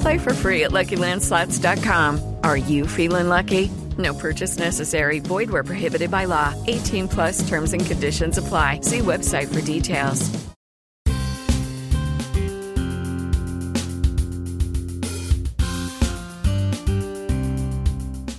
Play for free at LuckyLandSlots.com. Are you feeling lucky? No purchase necessary. Void where prohibited by law. 18 plus terms and conditions apply. See website for details.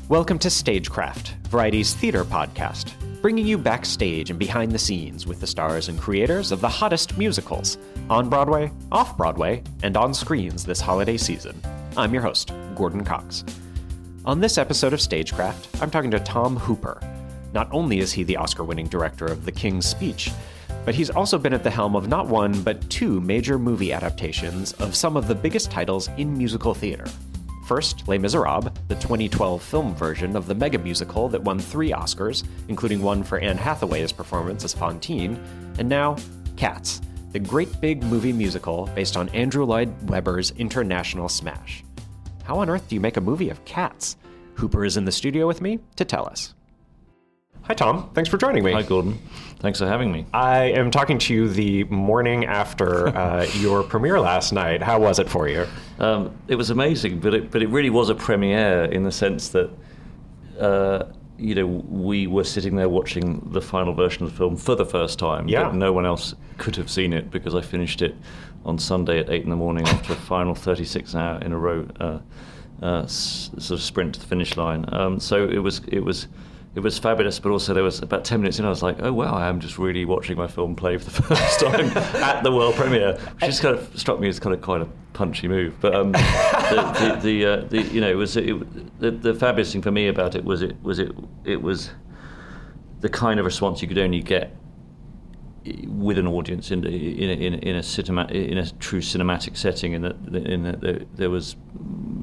Welcome to Stagecraft, Variety's theater podcast, bringing you backstage and behind the scenes with the stars and creators of the hottest musicals on Broadway, off Broadway, and on screens this holiday season. I'm your host, Gordon Cox. On this episode of Stagecraft, I'm talking to Tom Hooper. Not only is he the Oscar winning director of The King's Speech, but he's also been at the helm of not one, but two major movie adaptations of some of the biggest titles in musical theater. First, Les Miserables, the 2012 film version of the mega musical that won three Oscars, including one for Anne Hathaway's performance as Fantine, and now Cats, the great big movie musical based on Andrew Lloyd Webber's international smash. How on earth do you make a movie of cats? Hooper is in the studio with me to tell us. Hi, Tom. Thanks for joining me. Hi, Gordon. Thanks for having me. I am talking to you the morning after uh, your premiere last night. How was it for you? Um, it was amazing, but it, but it really was a premiere in the sense that, uh, you know, we were sitting there watching the final version of the film for the first time. Yeah. But no one else could have seen it because I finished it on Sunday at 8 in the morning after a final 36 hour in a row uh, uh, s- sort of sprint to the finish line. Um, so it was, it was, it was fabulous, but also there was about 10 minutes in, I was like, oh wow, I am just really watching my film play for the first time at the world premiere, which just kind of struck me as kind of quite a punchy move. But um, the, the, the, uh, the, you know, it was, it, the, the fabulous thing for me about it was it was, it, it was the kind of response you could only get with an audience in in a, in a, in a, cinema, in a true cinematic setting, in that in that there, there was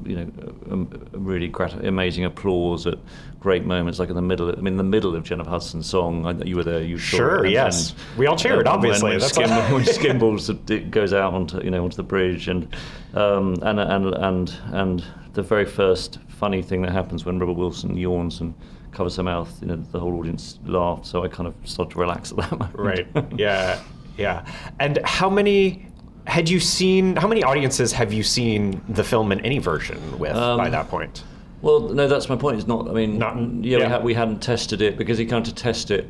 you know a, a really grat- amazing applause at great moments, like in the middle. I mean, the middle of Jennifer Hudson's song, I, you were there. You Sure, it, yes. and- We all cheered, and obviously. When, when, That's Skim, all- when Skimbles it goes out onto you know onto the bridge, and um, and and and and the very first funny thing that happens when Rebel Wilson yawns and covers her mouth, you know, the whole audience laughed. So I kind of started to relax at that moment. Right. Yeah. Yeah. And how many had you seen? How many audiences have you seen the film in any version with by Um, that point? Well, no, that's my point. It's not. I mean, Not- yeah, yeah. We, had, we hadn't tested it because he came to test it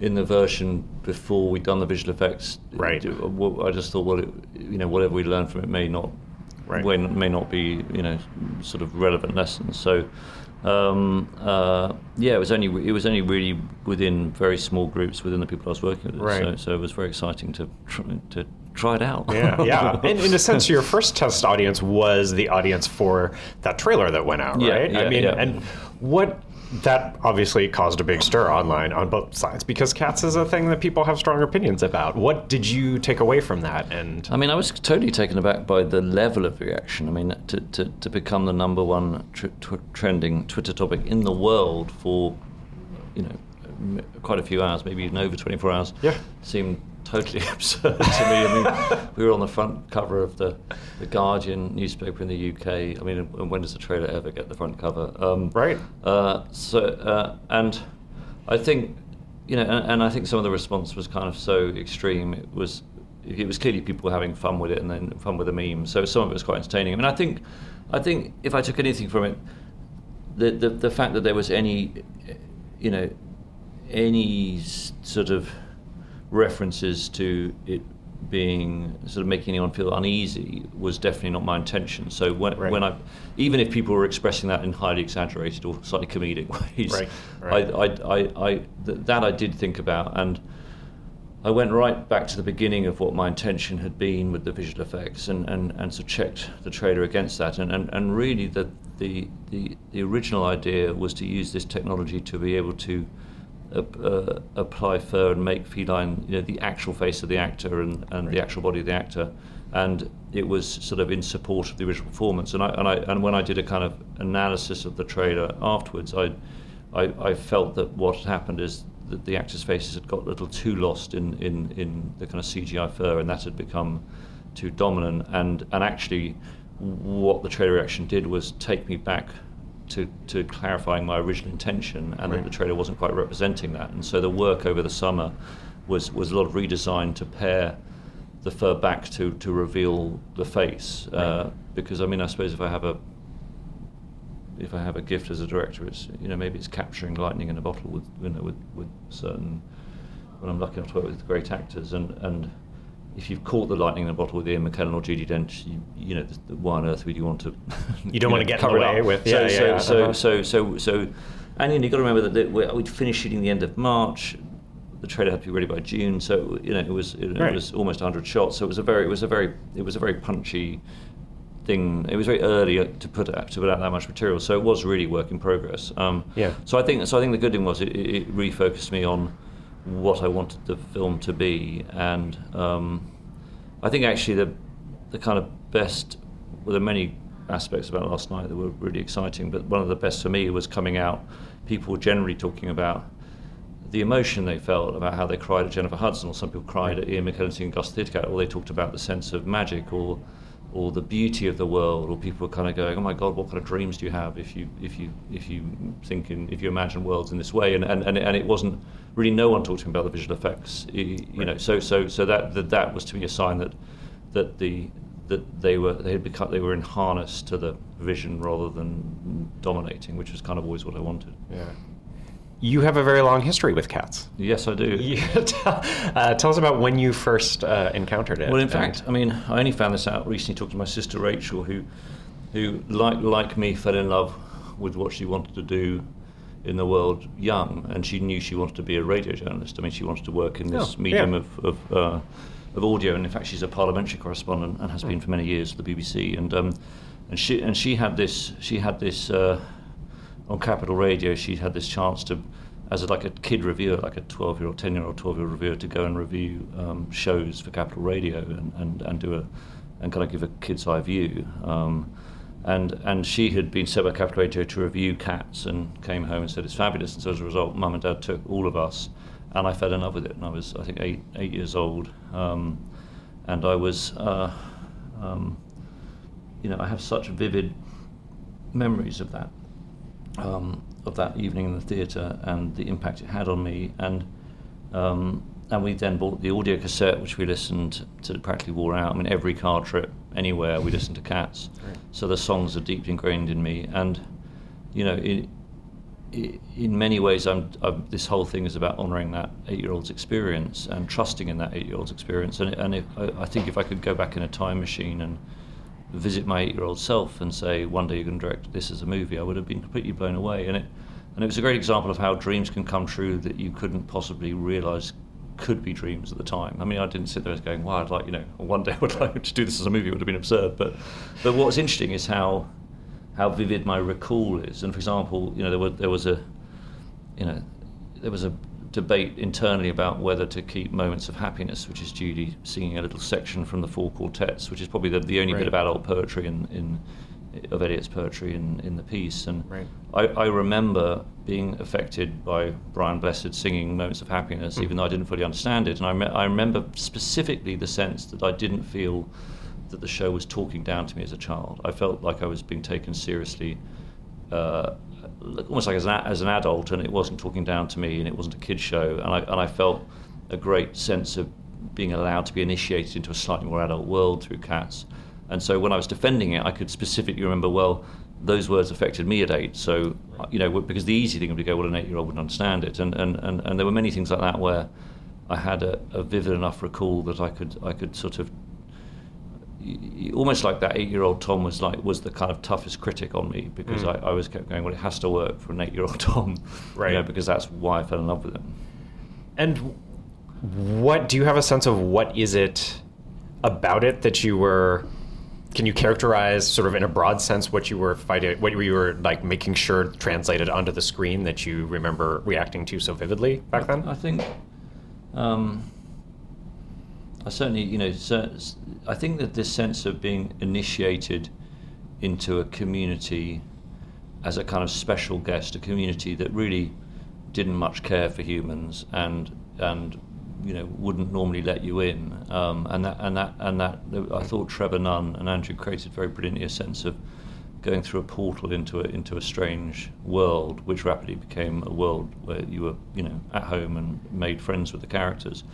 in the version before we'd done the visual effects. Right. Uh, I just thought, well, it, you know, whatever we learned from it may not, Right. may, may not be, you know, sort of relevant lessons. So, um, uh, yeah, it was only it was only really within very small groups within the people I was working with. Right. So, so it was very exciting to try, to try it out. Yeah, yeah. And in a sense, your first test audience was the audience for that trailer that went out, Yeah, right? I mean, yeah. and what that obviously caused a big stir online on both sides because cats is a thing that people have strong opinions about. What did you take away from that? And I mean, I was totally taken aback by the level of reaction. I mean, to, to, to become the number one tr- tw- trending Twitter topic in the world for, you know, quite a few hours, maybe even over 24 hours, Yeah. seemed totally absurd to me. I mean, we were on the front cover of the, the Guardian newspaper in the UK. I mean, when does a trailer ever get the front cover? Um, Right. Uh, so, uh, and I think, you know, and, and I think some of the response was kind of so extreme. It was, it was clearly people having fun with it and then fun with the meme. So some of it was quite entertaining. I mean, I think, I think if I took anything from it, the the, the fact that there was any, you know, any sort of references to it being sort of making anyone feel uneasy was definitely not my intention. So when, Right. when I, even if people were expressing that in highly exaggerated or slightly comedic ways, Right, right. I, I, I, I, th- that I did think about, and I went right back to the beginning of what my intention had been with the visual effects, and, and, and so checked the trailer against that, and, and, and really the, the the the original idea was to use this technology to be able to uh, apply fur and make feline, you know, the actual face of the actor and, and the actual body of the actor, and it was sort of in support of the original performance. And I and I and when I did a kind of analysis of the trailer afterwards, I I, I felt that what had happened is that the actors' faces had got a little too lost in, in, in the kind of CGI fur, and that had become too dominant. And and actually, what the trailer reaction did was take me back to, to clarifying my original intention, and that the trailer wasn't quite representing that. And so the work over the summer was was a lot of redesign to pair the fur back to to reveal the face. Uh, because I mean, I suppose if I have a if I have a gift as a director, it's you know maybe it's capturing lightning in a bottle with you know with, with certain when I'm lucky enough to work with great actors and and if you've caught the lightning in a bottle with Ian McKellen or Judi Dench, you, you know why on earth would you want to? You don't want to get in the cover it way up? with- so, yeah, so, yeah, so, uh-huh. so so so and you know, you've got to remember that, that we- we'd finished shooting the end of March. The trailer had to be ready by June, so you know it was it, Right. was almost 100 shots. So it was a very it was a very it was a very punchy thing. It was very early to put out, to put out that much material, so it was really work in progress. Um, Yeah. So I think so. I think the good thing was it, it it refocused me on what I wanted the film to be, and um, I think actually the the kind of best. Well, there are many aspects about last night that were really exciting, but one of the best for me was coming out. People generally talking about the emotion they felt about how they cried at Jennifer Hudson, or some people cried at Ian McKellen singing Gus Thidcat, or they talked about the sense of magic, or or the beauty of the world, or people were kind of going, "Oh my God, what kind of dreams do you have if you if you if you think in if you imagine worlds in this way?" And and, and, it, and it wasn't really no one talking about the visual effects, you know. So so so that, that that was to me a sign that that the that they were they had become they were in harness to the vision rather than dominating, which was kind of always what I wanted. Yeah. You have a very long history with cats. Yes, I do. Uh, tell us about when you first uh, encountered it. Well, in fact, I mean, I only found this out recently talking to my sister Rachel, who, who like like me, fell in love with what she wanted to do in the world young, and she knew she wanted to be a radio journalist. I mean, she wanted to work in this Oh, medium yeah. of of, uh, of audio, and in fact, she's a parliamentary correspondent and has been for many years for the BBC. And um, and she and she had this she had this uh, on Capital Radio. She had this chance to. As a, like a kid reviewer, like a 12 year old, 10 year old, 12 year old reviewer, to go and review um, shows for Capital Radio and, and, and do a and kind of give a kid's eye view. Um, and and she had been set by Capital Radio to review Cats and came home and said it's fabulous. And so as a result, Mum and Dad took all of us, and I fell in love with it. And I was I think eight eight years old, um, and I was, uh, um, you know, I have such vivid memories of that um, of that evening in the theatre and the impact it had on me. And um, and we then bought the audio cassette, which we listened to practically wore out. I mean, every car trip, anywhere, we listened to Cats. So the songs are deeply ingrained in me. And you know, it, in many ways, I'm, I'm, this whole thing is about honouring that eight-year-old's experience and trusting in that eight-year-old's experience. And, and if, I, I think if I could go back in a time machine and visit my eight-year-old self and say, one day you're going to direct this as a movie, I would have been completely blown away. And it, and it was a great example of how dreams can come true that you couldn't possibly realise could be dreams at the time. I mean, I didn't sit there going, "Wow, I'd like, you know, one day I would like to do this as a movie." It would have been absurd. But, but what's interesting is how, how vivid my recall is. And for example, you know, there was there was a, you know, there was a debate internally about whether to keep moments of happiness, which is Judi singing a little section from the four quartets, which is probably the, the only Right. bit of adult poetry in, in of Eliot's poetry in, in the piece. And Right. I, I remember being affected by Brian Blessed singing Moments of Happiness, even though I didn't fully understand it. And I, me- I remember specifically the sense that I didn't feel that the show was talking down to me as a child. I felt like I was being taken seriously, uh, almost like as an, as an adult, and it wasn't talking down to me, and it wasn't a kid show. And I, and I felt a great sense of being allowed to be initiated into a slightly more adult world through Cats. And so when I was defending it, I could specifically remember, well, those words affected me at eight. So, you know, because the easy thing would be go, well, an eight-year-old wouldn't understand it. And, and, and, and there were many things like that where I had a, a vivid enough recall that I could I could sort of almost like that eight-year-old Tom was like was the kind of toughest critic on me because Mm. I, I was kept going well it has to work for an eight-year-old Tom Right. you know, because that's why I fell in love with him And what do you have a sense of what is it about it that you were? Can you characterize, sort of in a broad sense, what you were fighting, what you were like making sure translated onto the screen that you remember reacting to so vividly back then? I think um, I certainly, you know, I think that this sense of being initiated into a community as a kind of special guest, a community that really didn't much care for humans and and you know wouldn't normally let you in, um, and that and that and that I thought Trevor Nunn and Andrew created very brilliantly a sense of going through a portal into a into a strange world, which rapidly became a world where you were you know at home and made friends with the characters.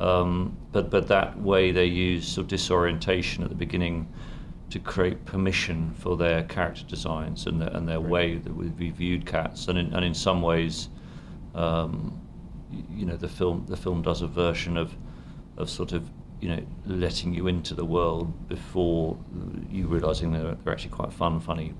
Um, but but that way they use sort of disorientation at the beginning to create permission for their character designs and their, and their way that we we viewed cats, and in, and in some ways, um, you know, the film the film does a version of of sort of you know letting you into the world before you realizing they're, they're actually quite fun, funny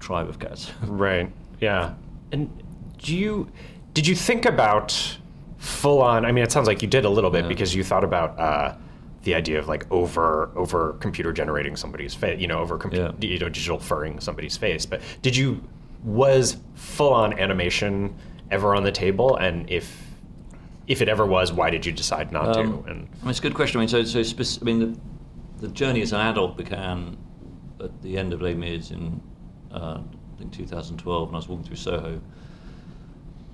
tribe of cats. Right. Yeah. And do you did you think about full on? I mean, it sounds like you did a little bit Yeah. because you thought about uh, the idea of like over over computer generating somebody's face, you know, over compu- Yeah. you know digital furring somebody's face. But did you was full on animation ever on the table? And if if it ever was, why did you decide not Um, to? And I mean, it's a good question. I mean, so, so I mean, the, the journey as an adult began at the end of Les Mis in, uh, I think 2012, when I was walking through Soho.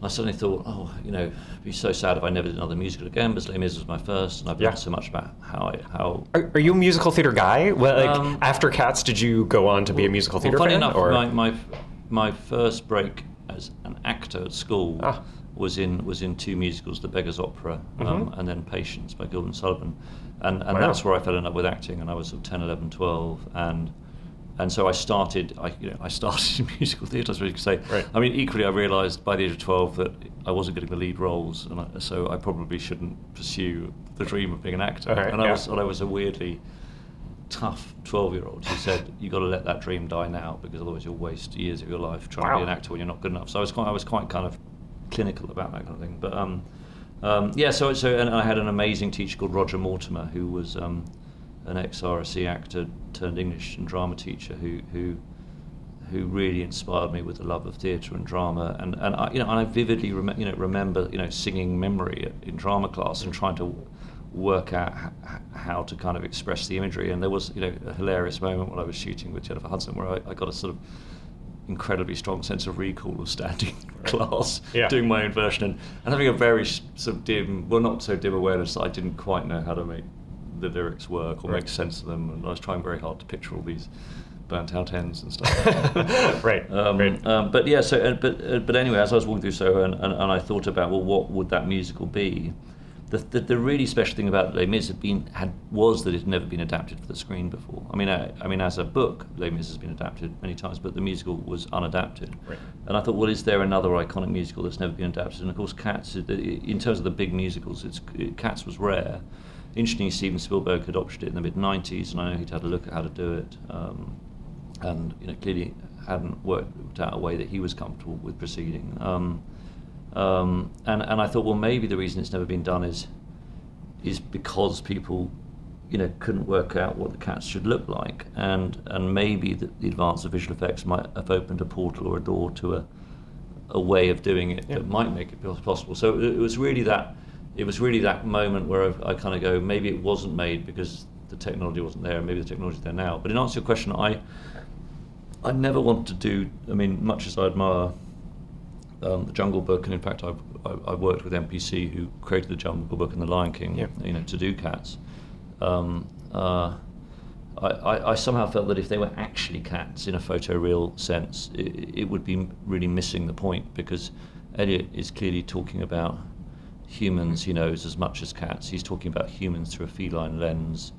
I suddenly thought, oh, you know, it'd be so sad if I never did another musical again, but Les Mis was my first, and I've Yeah. learned so much about how I, how are, are you a musical theater guy? Well, like Um, after Cats, did you go on to be a musical theater well, funny fan? enough, or my, my my first break as an actor at school Ah. was in was in two musicals, The Beggar's Opera um, and then Patience by Gilbert Sullivan, and and Mm-hmm. Wow. that's where I fell in love with acting, and I was sort of 10, 11, 12, and and so I started. I you know I started in musical theatre. I suppose you could say. Right. I mean, equally, I realised by the age of twelve that I wasn't getting the lead roles, and I, so I probably shouldn't pursue the dream of being an actor. Okay, and I yeah. was and I was a weirdly tough 12 year old who said You've got to let that dream die now because otherwise you'll waste years of your life trying to be an actor when you're not good enough so I was quite I was quite kind of clinical about that kind of thing but um, um, yeah so so and I had an amazing teacher called Roger Mortimer who was um, an ex-RSC actor turned English and drama teacher who who who really inspired me with the love of theatre and drama, and and I, you know, and I vividly rem- you know remember you know singing memory in drama class and trying to work out h- how to kind of express the imagery. And there was you know a hilarious moment when I was shooting with Jennifer Hudson where I, I got a sort of incredibly strong sense of recall of standing in class Yeah. doing my own version and, and having a very sort of dim, well not so dim awareness that I didn't quite know how to make the lyrics work or Right. make sense of them, and I was trying very hard to picture all these burnt out ends and stuff. right, Um, right. um, but yeah, so uh, but uh, but anyway, as I was walking through Soho and, and, and I thought about well, what would that musical be? The, the, the really special thing about Les Mis had been had was that it had never been adapted for the screen before. I mean, I, I mean, as a book, Les Mis has been adapted many times, but the musical was unadapted. Right. And I thought, well, is there another iconic musical that's never been adapted? And of course, Cats, in terms of the big musicals, it's Cats was rare. Interestingly, Steven Spielberg had optioned it in the mid '90s, and I know he'd had a look at how to do it. Um, and you know clearly hadn't worked out a way that he was comfortable with proceeding. Um, um, and and I thought, well, maybe the reason it's never been done is is because people, you know, couldn't work out what the cats should look like, and and maybe the, the advance of visual effects might have opened a portal or a door to a a way of doing it that might make it possible. So it was really that it was really that moment where I, I kind of go, maybe it wasn't made because the technology wasn't there, and maybe the technology's there now. But in answer to your question, I I never want to do. I mean, much as I admire um, the Jungle Book, and in fact, I've I- I've worked with MPC, who created the Jungle Book and the Lion King, Yeah. you know, to do cats. Um, uh, I, I, I somehow felt that if they were actually cats in a photoreal sense, it, it would be really missing the point because Eliot is clearly talking about humans he knows as much as cats. He's talking about humans through a feline lens.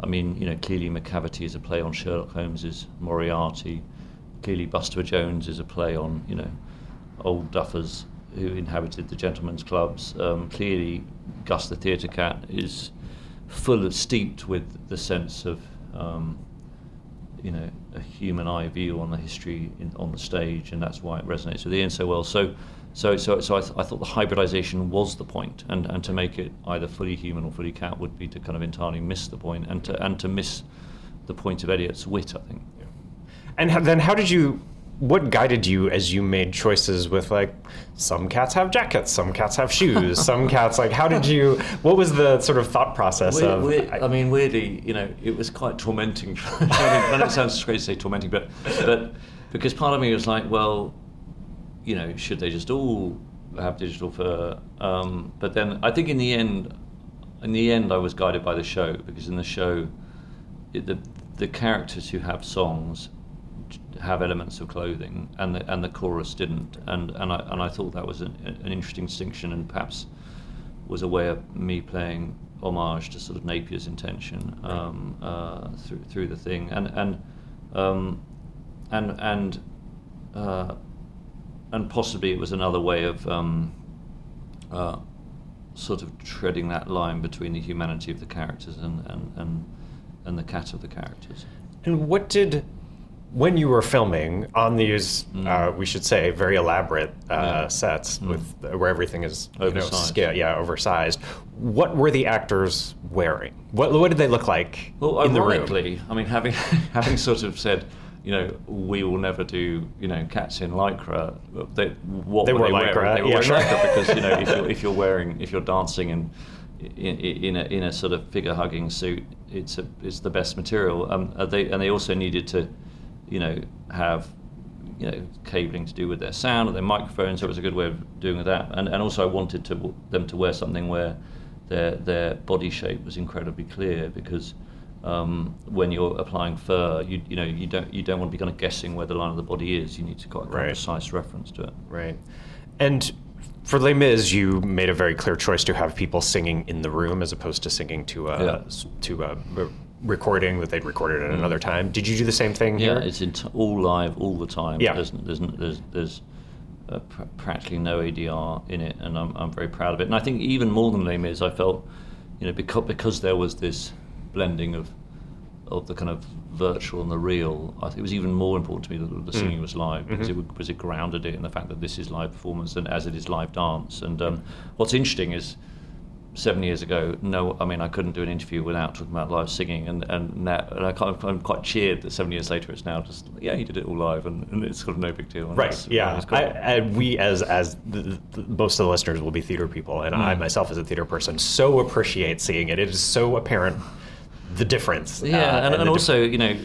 I mean, you know, clearly Macavity is a play on Sherlock Holmes's Moriarty. Clearly, Bustopher Jones is a play on, you know, old duffers who inhabited the gentlemen's clubs. Um, clearly, Gus the theatre cat is full of steeped with the sense of um, you know a human eye view on the history in, on the stage, and that's why it resonates with Ian so well. So. So, so, so I, th- I thought the hybridization was the point, and, and to make it either fully human or fully cat would be to kind of entirely miss the point, and to and to miss the point of Eliot's wit, I think. And ho- then how did you? What guided you as you made choices with like some cats have jackets, some cats have shoes, some cats like how did you? What was the sort of thought process Weird- of? weird- I mean, weirdly, you know, it was quite tormenting. I mean, I know it sounds crazy to say tormenting, but but because part of me was like, well, you know, should they just all have digital fur? Um, but then I think in the end, in the end, I was guided by the show because in the show, it, the the characters who have songs have elements of clothing, and the and the chorus didn't, and and I and I thought that was an, an interesting distinction, and perhaps was a way of me playing homage to sort of Napier's intention um, uh, through through the thing, and and um, and and uh, and possibly it was another way of um, uh, sort of treading that line between the humanity of the characters and and and, and the cat of the characters. And what did, when you were filming on these, uh, we should say, very elaborate uh, Mm. Yeah. sets with where everything is you know, Oversized. scale, yeah, oversized. What were the actors wearing? What what did they look like Well, in the room? ironically, I mean, having having sort of said, you know, we will never do, you know, cats in lycra. They, what They were wore they lycra, wearing? They were yeah, sure. lycra because you know, if you're, if you're wearing, if you're dancing in in, in a in a sort of figure hugging suit, it's a it's the best material. Um, they and they also needed to, you know, have. You know, cabling to do with their sound or their microphones, so it was a good way of doing that. And and also, I wanted to them to wear something where their their body shape was incredibly clear because um, when you're applying fur, you you know you don't you don't want to be kind of guessing where the line of the body is. You need to got a Right. precise reference to it. Right. And for Les Mis, you made a very clear choice to have people singing in the room as opposed to singing to a Yeah. to a re- recording that they'd recorded at another time. Did you do the same thing Yeah, here? it's in all live all the time. Yeah. There's there's there's, there's uh, pr- practically no ADR in it, and I'm I'm very proud of it. And I think even more than Les Mis, I felt, you know, because because there was this blending of of the kind of virtual and the real, I think it was even more important to me that the singing was live because it because it grounded it in the fact that this is live performance and as it is live dance. And um, what's interesting is seven years ago, no, I mean I couldn't do an interview without talking about live singing, and and, now, and I I'm quite cheered that seven years later it's now just yeah he did it all live and, and it's sort of no big deal. And Right. Yeah. great. I, I, we, as as the, the, most of the listeners, will be theater people, and Mm. I myself, as a theater person, so appreciate seeing it. It is so apparent the difference. Yeah, uh, and, and, the dif- also, you know,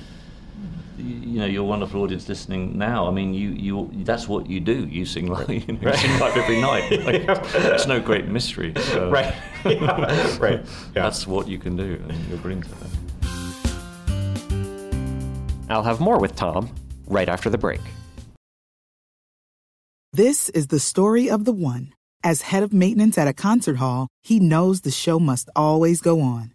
you, you know, your wonderful audience listening now. I mean, you, you, that's what you do. You sing live, you, know, you sing live every night. Like, it's no great mystery. So right. Yeah. right. Yeah. That's what you can do, and you're brilliant at it. I'll have more with Tom right after the break. This is the story of the one. As head of maintenance at a concert hall, he knows the show must always go on.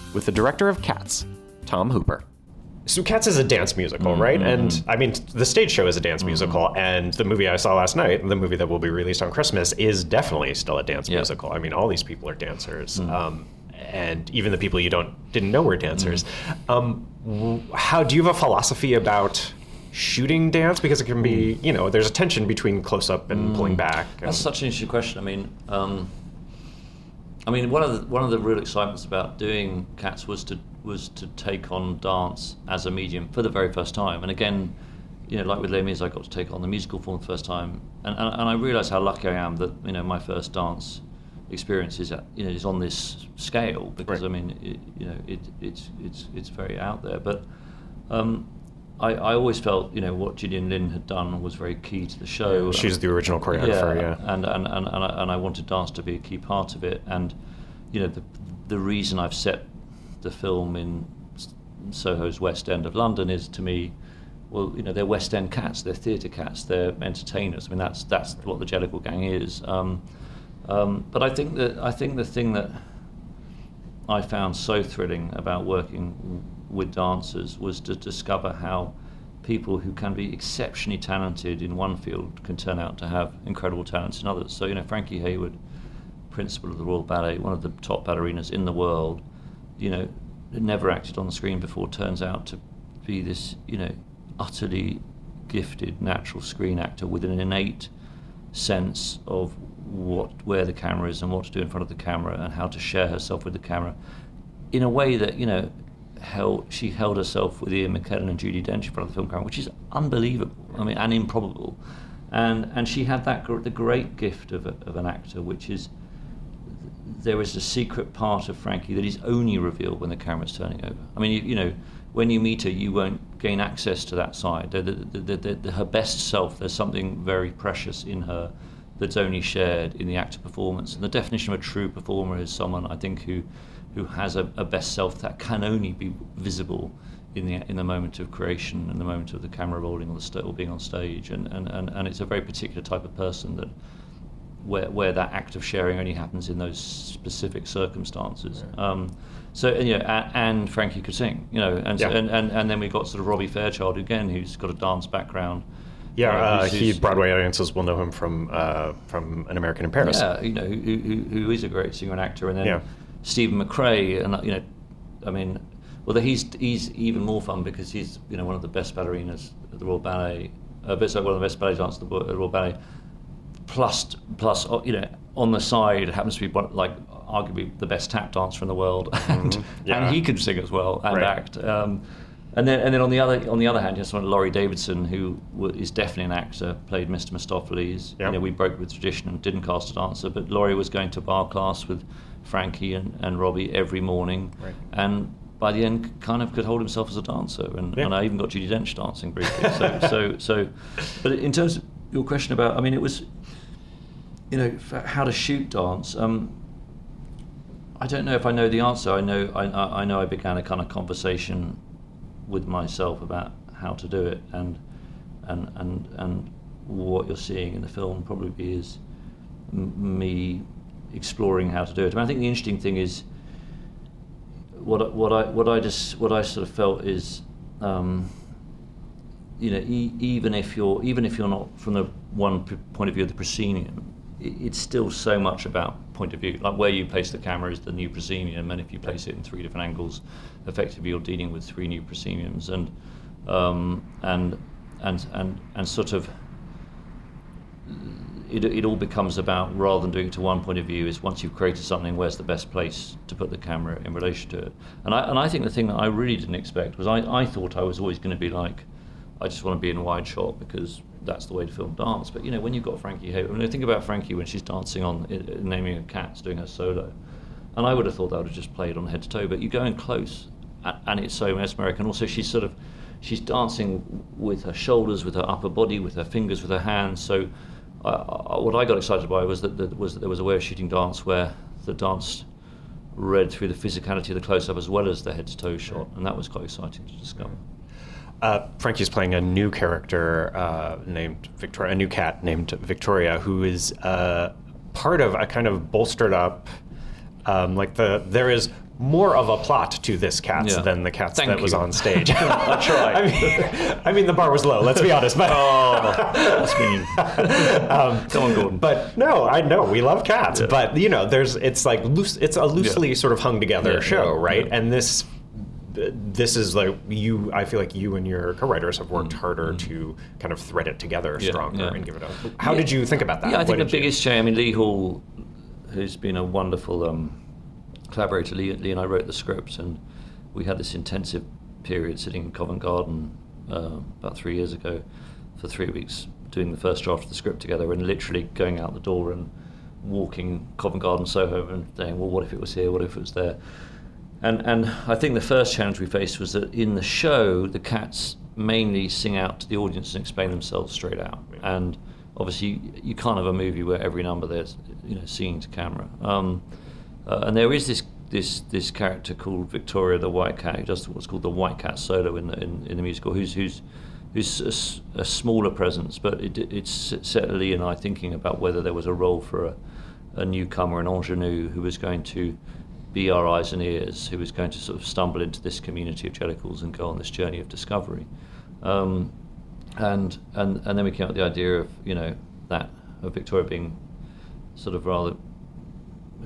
with the director of Cats, Tom Hooper. So Cats is a dance musical, right? And I mean, the stage show is a dance musical, and the movie I saw last night, the movie that will be released on Christmas, is definitely still a dance Yeah. musical. I mean, all these people are dancers, um, and even the people you don't didn't know were dancers. Um, how do you have a philosophy about? Shooting dance because it can be, you know, there's a tension between close up and pulling back. and- That's such an interesting question. I mean, um, I mean, one of the one of the real excitements about doing Cats was to was to take on dance as a medium for the very first time. And again, you know, like with Les Mis, I got to take on the musical form the first time, and and, and I realised how lucky I am that you know my first dance experience is at, you know is on this scale because Right. I mean, it, you know, it it's it's it's very out there, but. Um, I, I always felt, you know, what Gillian Lynne had done was very key to the show. She's the original choreographer, yeah. And, and, and, and, I, and I wanted dance to be a key part of it. And, you know, the the reason I've set the film in Soho's West End of London is to me, well, you know, they're West End cats, they're theatre cats, they're entertainers. I mean, that's that's what the Jellicle Gang is. Um, um, but I think that I think the thing that I found so thrilling about working with dancers was to discover how people who can be exceptionally talented in one field can turn out to have incredible talents in others. So, you know, Frankie Hayward, principal of the Royal Ballet, one of the top ballerinas in the world, you know, never acted on the screen before, turns out to be this, you know, utterly gifted natural screen actor with an innate sense of what where the camera is and what to do in front of the camera and how to share herself with the camera in a way that you know held she held herself with Ian McKellen and Judi Dench in front of the film camera which is unbelievable I mean and improbable and and she had that the great gift of, a, of an actor which is there is a secret part of Frankie that is only revealed when the camera's turning over I mean you, you know when you meet her, you won't gain access to that side. The, the, the, her best self, there's something very precious in her that's only shared in the actor performance. And the definition of a true performer is someone, I think, who who has a, a best self that can only be visible in the in the moment of creation, and the moment of the camera rolling or the st- or being on stage. And, and, and, and it's a very particular type of person that where where that act of sharing only happens in those specific circumstances. Um, so you know, and, and, Frankie could sing, you know, and, yeah. and and and then we got sort of Robbie Fairchild again, who's got a dance background. Yeah, uh, he Broadway audiences will know him from uh, from An American in Paris. Yeah, you know, who, who, who is a great singer and actor, and then yeah. Steven McRae, and you know, I mean, well, he's he's even more fun because he's you know one of the best ballerinas at the Royal Ballet, uh, one of the best ballet dancers at the Royal Ballet. Plus, plus, uh, you know, on the side happens to be one, like arguably the best tap dancer in the world, and mm-hmm. yeah. and he can sing as well and right. act. Um, and then, and then on the other on the other hand, you have someone Laurie Davidson, who is definitely an actor, played Mr. Mistoffelees. Yep. You know, we broke with tradition and didn't cast a dancer, but Laurie was going to bar class with Frankie and, and Robbie every morning, right. and by the end, kind of could hold himself as a dancer. And, yeah. and I even got Judi Dench dancing briefly. So, so, so, but in terms of your question about, I mean, it was, you know, how to shoot dance. Um, I don't know if I know the answer. I know I, I know I began a kind of conversation with myself about how to do it, and and and and what you're seeing in the film probably is m- me exploring how to do it. I, mean, I think the interesting thing is what what I what I just what I sort of felt is. Um, you know, e- even if you're even if you're not from the one point of view of the proscenium, it, it's still so much about point of view. Like where you place the camera is the new proscenium, and if you place it in three different angles, effectively you're dealing with three new prosceniums, and um, and and and and sort of. It, it all becomes about rather than doing it to one point of view is once you've created something where's the best place to put the camera in relation to it and I, and I think the thing that I really didn't expect was I, I thought I was always going to be like I just want to be in a wide shot because that's the way to film dance. But you know, when you've got Frankie Hayward, I mean, think about Frankie when she's dancing on naming a cats, doing her solo, and I would have thought that would have just played on head to toe. But you go in close, and it's so mesmeric. And also, she's sort of she's dancing with her shoulders, with her upper body, with her fingers, with her hands. So, uh, what I got excited by was that, that was that there was a way of shooting dance where the dance read through the physicality of the close up as well as the head to toe shot, and that was quite exciting to discover. Uh, Frankie's playing a new character uh, named Victoria, a new cat named Victoria, who is uh, part of a kind of bolstered up, um, like the there is more of a plot to this cat yeah. than the cats Thank that you. was on stage. I mean, I mean, the bar was low. Let's be honest. But oh, that's mean. um, Come on, Gordon. But no, I know we love cats, yeah. but you know, there's it's like loose. It's a loosely yeah. sort of hung together show, right? And this this is like you i feel like you and your co-writers have worked mm-hmm. harder mm-hmm. to kind of thread it together yeah, stronger yeah. and give it a how yeah. did you think about that yeah i think the biggest change i mean lee hall who's been a wonderful um, collaborator lee, lee, and i wrote the script and we had this intensive period sitting in covent garden uh, about three years ago for three weeks doing the first draft of the script together and literally going out the door and walking covent garden soho and saying well what if it was here what if it was there and, and I think the first challenge we faced was that in the show, the cats mainly sing out to the audience and explain themselves straight out. And obviously, you, can't have a movie where every number there's you know singing to camera. Um, uh, and there is this this this character called Victoria the White Cat, who does what's called the White Cat solo in the in, in the musical, who's who's who's a a, smaller presence, but it, it's set Lee and I thinking about whether there was a role for a, a newcomer, an ingenue, who was going to be our eyes and ears, who was going to sort of stumble into this community of Jellicles and go on this journey of discovery. Um, and and and then we came up with the idea of you know that of Victoria being sort of rather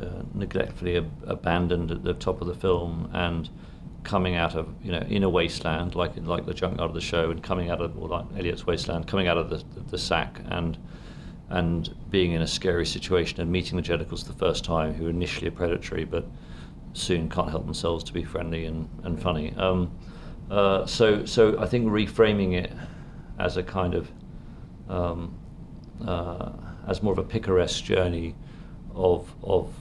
uh, neglectfully ab- abandoned at the top of the film and coming out of you know in a wasteland like like the junkyard of the show and coming out of or like Eliot's wasteland coming out of the, the, the sack and and being in a scary situation and meeting the Jellicles the first time who are initially predatory but soon can't help themselves to be friendly and, and funny. Um, uh, so so I think reframing it as a kind of um, uh, as more of a picaresque journey of of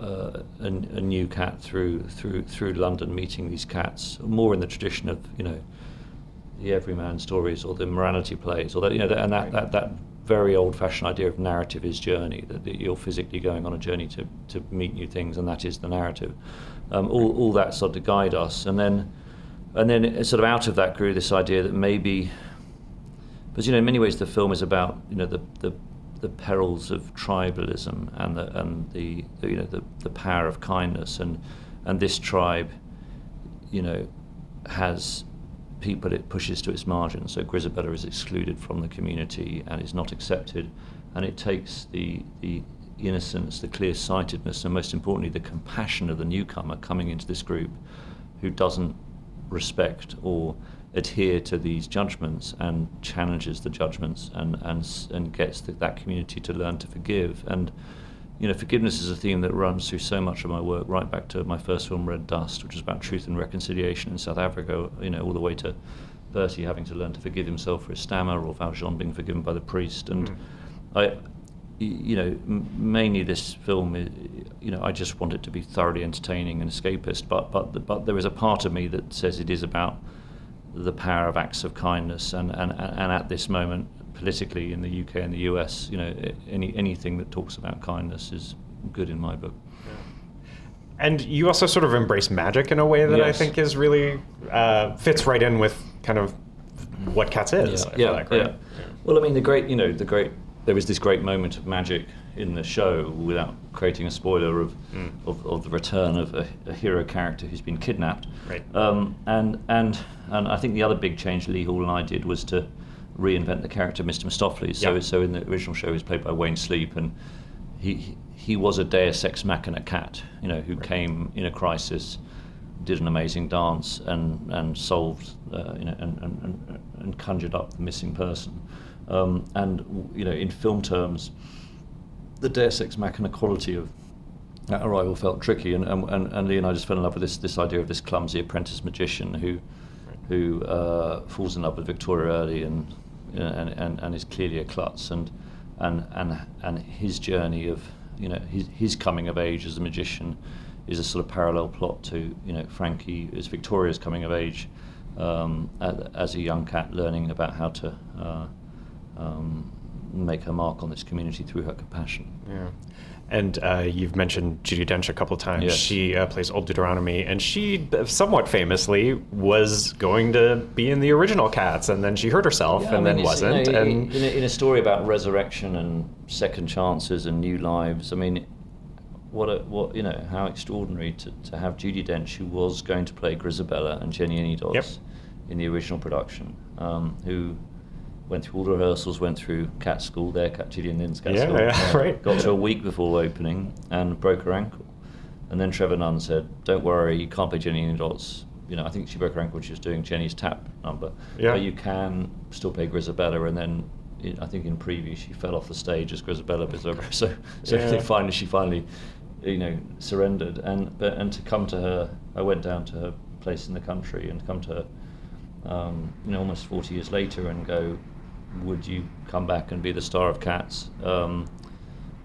uh, a, a new cat through through through London, meeting these cats, more in the tradition of you know the everyman stories or the morality plays, or that you know, and that, that, that very old-fashioned idea of narrative is journey, that, that you're physically going on a journey to, to meet new things, and that is the narrative. Um, all, all that sort of to guide us, and then and then sort of out of that grew this idea that maybe, because you know in many ways the film is about you know the the the perils of tribalism and the and the, you know the, the power of kindness. And and this tribe you know has people it pushes to its margins. So Grizabella is excluded from the community and is not accepted. And it takes the the innocence the clear-sightedness and most importantly the compassion of the newcomer coming into this group who doesn't respect or adhere to these judgments and challenges the judgments and and and gets the, that community to learn to forgive and you know forgiveness is a theme that runs through so much of my work right back to my first film Red Dust which is about truth and reconciliation in South Africa you know all the way to Bertie having to learn to forgive himself for his stammer or Valjean being forgiven by the priest and mm. I you know mainly this film is, you know I just want it to be thoroughly entertaining and escapist but but but there is a part of me that says it is about the power of acts of kindness, and, and, and at this moment, politically in the UK and the US, you know, any anything that talks about kindness is good in my book. And you also sort of embrace magic in a way that yes. I think is really uh, fits right in with kind of what Cats is. Yeah, yeah, like, right? yeah. Well, I mean, the great, you know, the great. There was this great moment of magic in the show without creating a spoiler of mm. of, of, the return of a, a, hero character who's been kidnapped. Right. Um, and and and I think the other big change Lee Hall and I did was to reinvent the character Mr. Mistoffelees. So so in the original show he was played by Wayne Sleep and he he was a Deus Ex Machina cat, you know, who right. came in a crisis, did an amazing dance and and solved, uh, you know, and, and, and conjured up the missing person. Um, and you know, in film terms, the Deus Ex Machina quality of that arrival felt tricky, and, and, and Lee and I just fell in love with this, this idea of this clumsy apprentice magician who who uh, falls in love with Victoria early and, and, and, and is clearly a klutz, and, and, and, and his journey of, you know, his, his coming of age as a magician is a sort of parallel plot to, you know, Frankie is Victoria's coming of age um, as a young cat learning about how to uh, um, make her mark on this community through her compassion. Yeah. And uh, you've mentioned Judi Dench a couple of times. Yes. She uh, plays Old Deuteronomy, and she somewhat famously was going to be in the original Cats, and then she hurt herself, yeah, and I mean, then wasn't. You know, and in a, in a, story about resurrection and second chances and new lives, I mean, what a, what you know how extraordinary to, to have Judi Dench, who was going to play Grizabella and Jennyanydots yep. in the original production, um, who went through all the rehearsals, went through cat school there, cat Gillian Lynne's cat yeah, school. Yeah, uh, right. Got to a week before opening and broke her ankle. And then Trevor Nunn said, "Don't worry, you can't play Jennyanydots. You know, I think she broke her ankle when she was doing Jenny's tap number. Yeah. But you can still play Grizabella." And then I think in preview she fell off the stage as Grizabella Bizarro. So, so yeah. finally she finally, you know, surrendered. And but and to come to her, I went down to her place in the country and come to her, um, you know, almost 40 years later and go, would you come back and be the star of Cats? Um,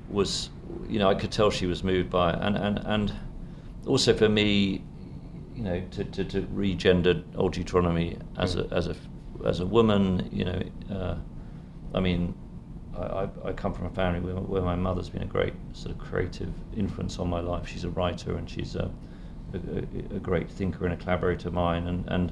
was you know I could tell she was moved by it. and and and also for me, you know, to to, to regender Old Deuteronomy as a as a as a woman, you know, uh, I mean, I, I, come from a family where, where my mother's been a great sort of creative influence on my life. She's a writer and she's a, a- a great thinker and a collaborator of mine. And, and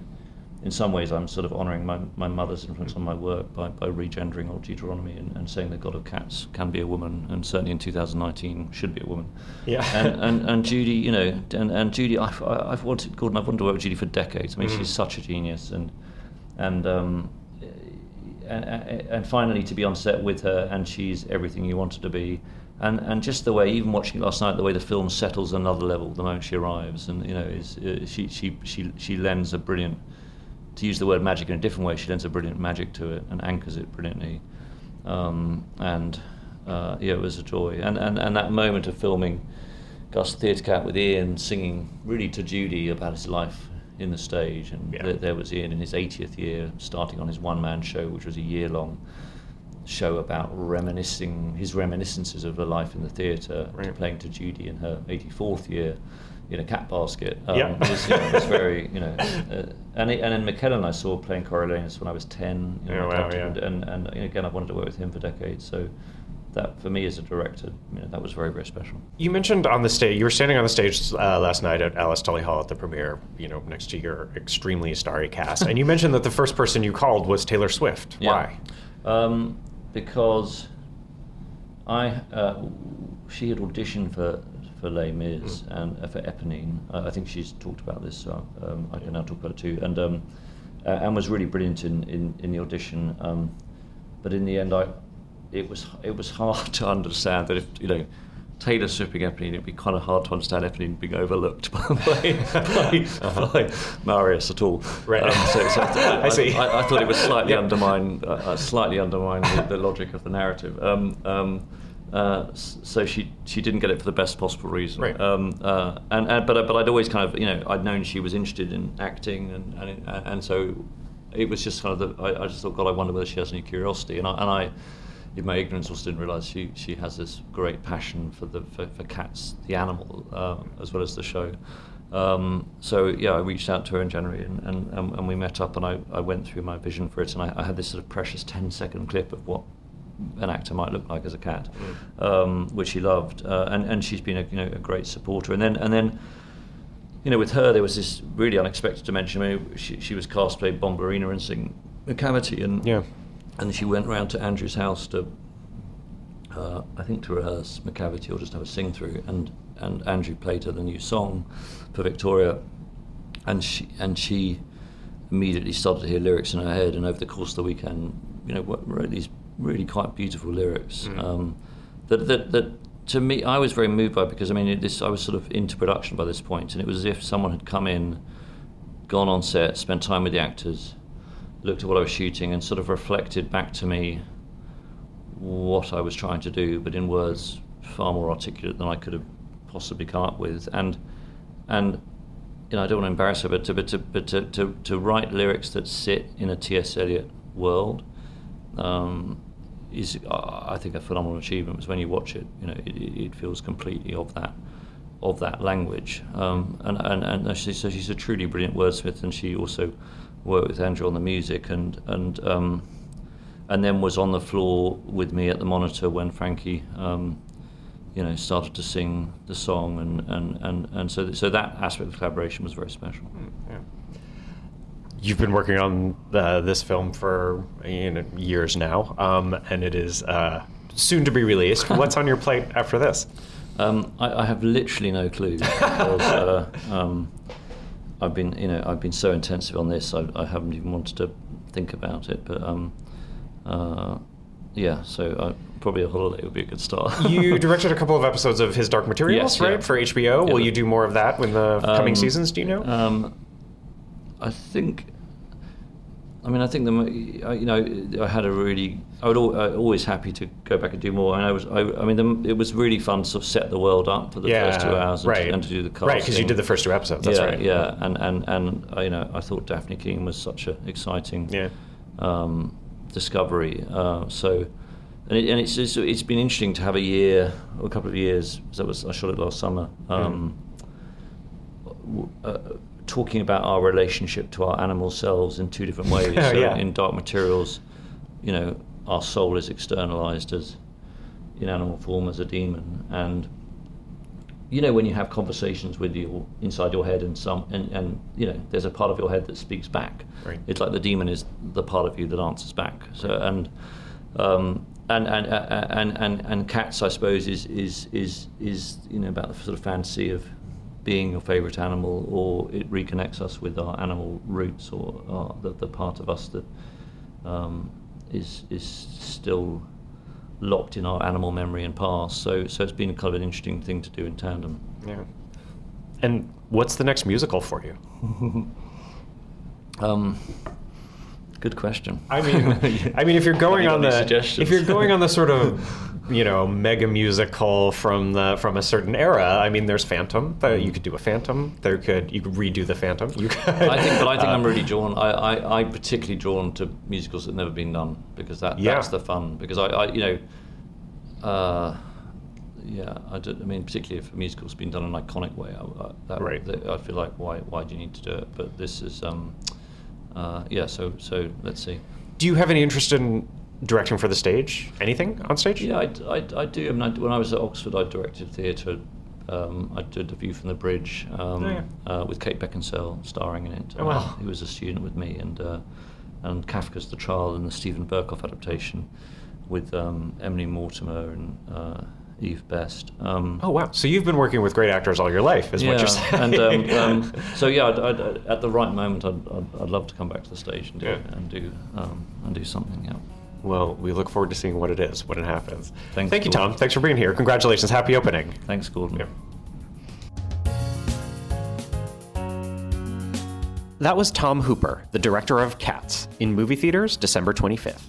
in some ways, I'm sort of honouring my, my mother's influence on my work by, by regendering old Deuteronomy and, and saying the God of Cats can be a woman, and certainly in 2019 should be a woman. Yeah. And, and, and Judi, you know, and, and Judi, I've, I've wanted, Gordon, I've wanted to work with Judi for decades. I mean, Mm. she's such a genius. And, and, um, and, and finally to be on set with her and she's everything you want her to be and and just the way even watching it last night the way the film settles another level the moment she arrives and you know is uh, she she she she lends a brilliant to use the word magic in a different way she lends a brilliant magic to it and anchors it brilliantly um, and uh, yeah it was a joy and, and and that moment of filming Gus the Theatre Cat with Ian singing really to Judi about his life in the stage, and Yeah. there, there was Ian in his 80th year, starting on his one-man show, which was a year-long show about reminiscing his reminiscences of her life in the theatre, Right. playing to Judi in her 84th year in a cat basket. Um, Yeah. it, was, you know, it was very, you know, uh, and it, and then McKellen I saw playing Coriolanus when I was 10. You know, Oh, wow, yeah. and, and, and you again I've wanted to work with him for decades, so that for me as a director, you know, that was very very special. You mentioned on the stage, you were standing on the stage uh, last night at Alice Tully Hall at the premiere, you know, next to your extremely starry cast. and you mentioned that the first person you called was Taylor Swift. Yeah. Why? Um, because I uh, she had auditioned for for Les Mis and uh, for Eponine. Uh, I think she's talked about this, so um, I can now talk about it too. And um, uh, and was really brilliant in, in, in the audition. Um, but in the end, I it was it was hard to understand that if you know. Taylor being Eponine, it'd be kind of hard to understand Eponine being overlooked by, by, by Marius at all. Uh-huh. Right. Um, so, so I, I see. I, I thought it was slightly Yeah. undermine, uh, uh, slightly undermine the, the logic of the narrative. Um, um, uh, so she she didn't get it for the best possible reason. Right. Um, uh, and, and but but I'd always kind of you know I'd known she was interested in acting and and, and so it was just kind of the I, I just thought God I wonder whether she has any curiosity and I and I. In my ignorance, also didn't realise she, she has this great passion for the for, for cats, the animal, um, as well as the show. Um, so yeah, I reached out to her in January and, and, and, and we met up and I, I went through my vision for it and I, I had this sort of precious 10 second clip of what an actor might look like as a cat, um, which she loved. Uh, and, and she's been a, you know, a great supporter. And then, and then, you know, with her, there was this really unexpected dimension. I mean, she, she was cast to play Bombalurina and sing Macavity. And, Yeah. and she went round to Andrew's house to, uh, I think, to rehearse Macavity or just have a sing through. And, and Andrew played her the new song for Victoria. And she, and she immediately started to hear lyrics in her head. And over the course of the weekend, you know, wrote these really quite beautiful lyrics. Um, that, that, that to me, I was very moved by because I mean, it, this I was sort of into production by this point, and it was as if someone had come in, gone on set, spent time with the actors, looked at what I was shooting, and sort of reflected back to me what I was trying to do, but in words far more articulate than I could have possibly come up with. And and you know, I don't want to embarrass her, but to but to but to, to, to write lyrics that sit in a T.S. Eliot world um, is, uh, I think, a phenomenal achievement. Because when you watch it, you know, it, it feels completely of that of that language. Um, and and and she, so she's a truly brilliant wordsmith, and she also worked with Andrew on the music, and and um, and then was on the floor with me at the monitor when Frankie. Um, you know, started to sing the song, and, and, and, and so so that aspect of collaboration was very special. You've been working on uh, this film for you know, years now, um, and it is uh, soon to be released. What's on your plate after this? Um, I, I have literally no clue because uh, um, I've been, you know, I've been so intensive on this. I, I haven't even wanted to think about it. But um, uh, yeah, so uh, probably a holiday would be a good start. You directed a couple of episodes of His Dark Materials, Yes, right, yeah. for HBO. Will Yeah. you do more of that in the coming Um, seasons? Do you know? Um, I think. I mean, I think the I- you know I had a really I would I always happy to go back and do more. And I was I, I mean the, it was really fun to sort of set the world up for the Yeah, first two hours and, right. to, and to do the casting. Right, 'cause you did the first two episodes, that's yeah, right. Yeah, and and and uh, you know I thought Dafne Keen was such an exciting Yeah. um, discovery. Uh, so. And, it, and it's, it's it's been interesting to have a year, or a couple of years. That was I shot it last summer. Um, w- uh, talking about our relationship to our animal selves in two different ways. Oh, so yeah. in Dark Materials, you know, our soul is externalized as in animal form as a daemon, and you know when you have conversations with you inside your head and some and, and you know there's a part of your head that speaks back Right. it's like the daemon is the part of you that answers back so and um, and, and, and and and cats I suppose is is is is you know about the sort of fantasy of being your favorite animal or it reconnects us with our animal roots or our, the, the part of us that um, is is still locked in our animal memory and past. So so it's been kind of an interesting thing to do in tandem. Yeah. And what's the next musical for you? Um, good question. I mean, I mean, if you're going on the if you're going on the sort of you know mega musical from the from a certain era, I mean, there's Phantom. But you could do a Phantom. There could you could redo the Phantom. You could. I think, but I think uh, I'm really drawn. I, I, I'm particularly drawn to musicals that have never been done because that Yeah. that's the fun. Because I, I you know, uh, yeah, I, do, I mean, particularly if a musical's been done in an iconic way, I, I, that, Right. that- I feel like why why do you need to do it? But this is, um, uh, yeah. So so let's see. Do you have any interest in directing for the stage? Anything on stage? Yeah, I, I, I do. I mean, I, when I was at Oxford, I directed theatre. Um, I did A View from the Bridge um, Oh, yeah. uh, with Kate Beckinsale starring in it. Oh, wow. Uh, who was a student with me, and uh, and Kafka's The Trial and the Steven Berkoff adaptation with um, Emily Mortimer and uh, Eve Best. Um, Oh wow! So you've been working with great actors all your life, is yeah, what you're saying. and um, um, so yeah, I'd, I'd, I'd- at the right moment, I'd, I'd, I'd love to come back to the stage and do Yeah. and do um, and do something. Yeah. Well, we look forward to seeing what it is when it happens. Thanks, Thank you, Gordon. Tom. Thanks for being here. Congratulations. Happy opening. Thanks, Gordon. Yeah. That was Tom Hooper, the director of Cats, in movie theaters December 25th.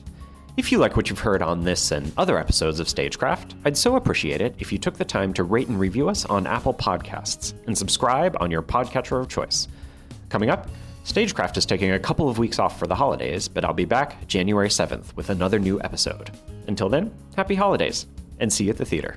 If you like what you've heard on this and other episodes of Stagecraft, I'd so appreciate it if you took the time to rate and review us on Apple Podcasts and subscribe on your podcatcher of choice. Coming up, Stagecraft is taking a couple of weeks off for the holidays, but I'll be back January 7th with another new episode. Until then, happy holidays, and see you at the theater.